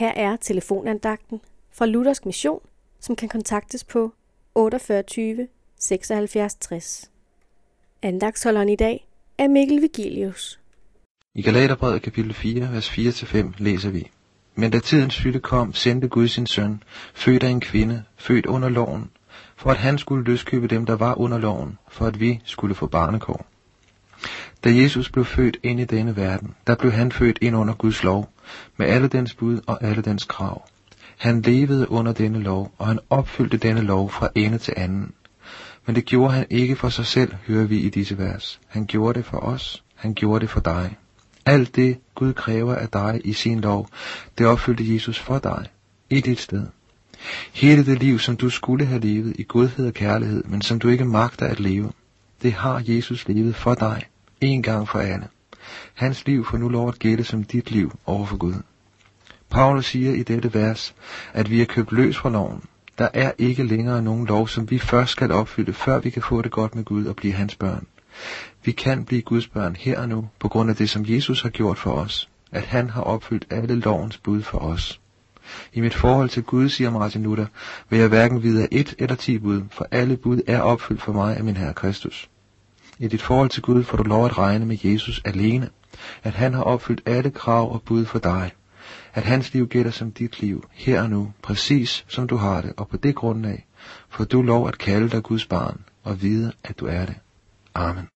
Her er telefonandagten fra Luthersk Mission, som kan kontaktes på 48 76 60. Andagsholderen i dag er Mikkel Vigilius. I Galaterbrevet kapitel 4, vers 4-5 læser vi. Men da tidens fylde kom, sendte Gud sin søn, født af en kvinde, født under loven, for at han skulle løskøbe dem, der var under loven, for at vi skulle få barnekår. Da Jesus blev født ind i denne verden, der blev han født ind under Guds lov, med alle dens bud og alle dens krav. Han levede under denne lov, og han opfyldte denne lov fra ende til anden. Men det gjorde han ikke for sig selv, hører vi i disse vers. Han gjorde det for os. Han gjorde det for dig. Alt det, Gud kræver af dig i sin lov, det opfyldte Jesus for dig, i dit sted. Hele det liv, som du skulle have levet i godhed og kærlighed, men som du ikke magter at leve, det har Jesus levet for dig, en gang for alle. Hans liv får nu lov at gælde som dit liv over for Gud. Paulus siger i dette vers, at vi er købt løs fra loven. Der er ikke længere nogen lov, som vi først skal opfylde, før vi kan få det godt med Gud og blive hans børn. Vi kan blive Guds børn her og nu, på grund af det, som Jesus har gjort for os. At han har opfyldt alle lovens bud for os. I mit forhold til Gud, siger Martin Luther, vil jeg hverken vide af et eller ti bud, for alle bud er opfyldt for mig af min Herre Kristus. I dit forhold til Gud får du lov at regne med Jesus alene, at han har opfyldt alle krav og bud for dig, at hans liv gælder som dit liv, her og nu, præcis som du har det, og på det grundlag får du lov at kalde dig Guds barn og vide, at du er det. Amen.